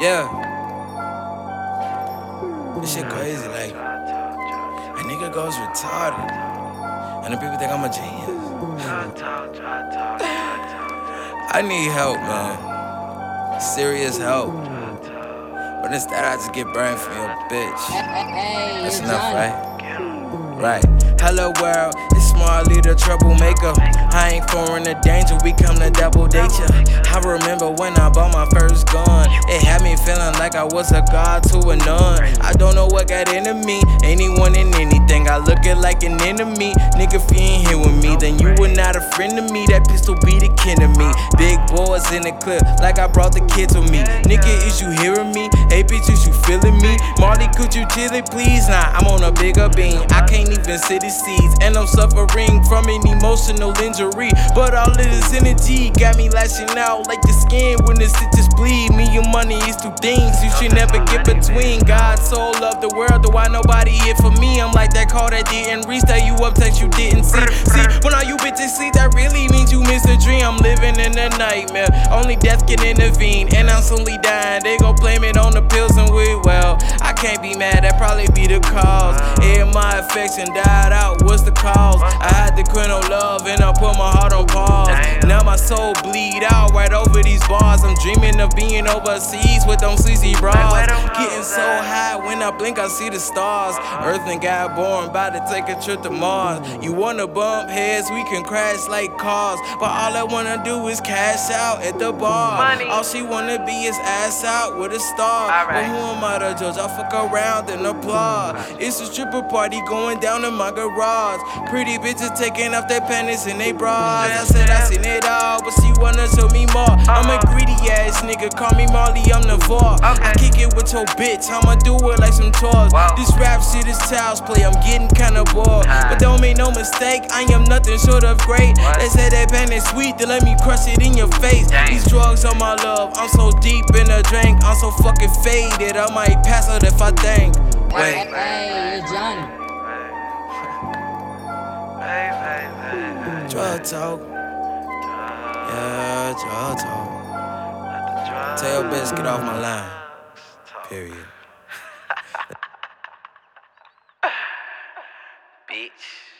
Yeah. Hmm. This shit crazy, like, a nigga goes retarded. And the people think I'm a genius. Hmm. I need help, man. Serious help. But instead, I just get burned from your bitch. That's enough, right? Hmm. Right. Hello world, smart leader troublemaker. I ain't foreign to danger, we come to double date ya. I remember when I bought my first gun. It had me feeling like I was a god to a nun. I don't know what got me, anyone and anything. I look it like an enemy. Nigga, if you ain't here with me, then you were not a friend to me. That pistol be the kin to me. Big boys in the clip, like I brought the kids with me. Nigga, is you hearing me? Hey, bitch, is you feeling me? Marley, could you chill it, please? Nah, I'm on a bigger beam. I can't even see the seeds, and I'm suffering from an emotional injury. But all of this energy got me lashing out like the skin when the stitches bleed. Me and money is two things you should never get between. God soul, loved the world, though why nobody here for me? I'm like that call that didn't reach, that you up text you didn't see. See, when all you bitches sleep, that really means you miss a dream. I'm living in a nightmare. Only death can intervene, and I'm slowly dying. They gon' blame it on the pills and weed. Well, I can't be mad, that probably be the cause. Yeah, my affection died out. What's the cause? I had to quit no love, and I put my heart on pause. Now my soul bleed out right over these bars. I'm dreaming of being overseas with them sleazy bras. Getting so high when I blink, I see the stars. Earth and God born, about to take a trip to Mars. You wanna bump heads, we can crash like cars. But all I wanna do is cash out at the bar. Money. All she wanna be is ass out with a star. But who am I to judge? I fuck around and applaud. It's a stripper party going down in my garage. Pretty bitches taking off their panties and they bras. I said I seen it all, but she wanna show me more. I'm a greedy ass nigga, call me Marley, I'm the I Okay. kick it with your bitch, I'ma do it like some tours. Wow. This rap shit is child's play, I'm getting kinda bored. But don't make no mistake, I am nothing short of great. What? They say that pen is sweet, then let me crush it in your face. Dang. These drugs are my love, I'm so deep in the drink, I'm so fucking faded, I might pass out if I think. Wait. Hey, it's Johnny. Drug talk. Tell bitch, get off my line. Period. Bitch.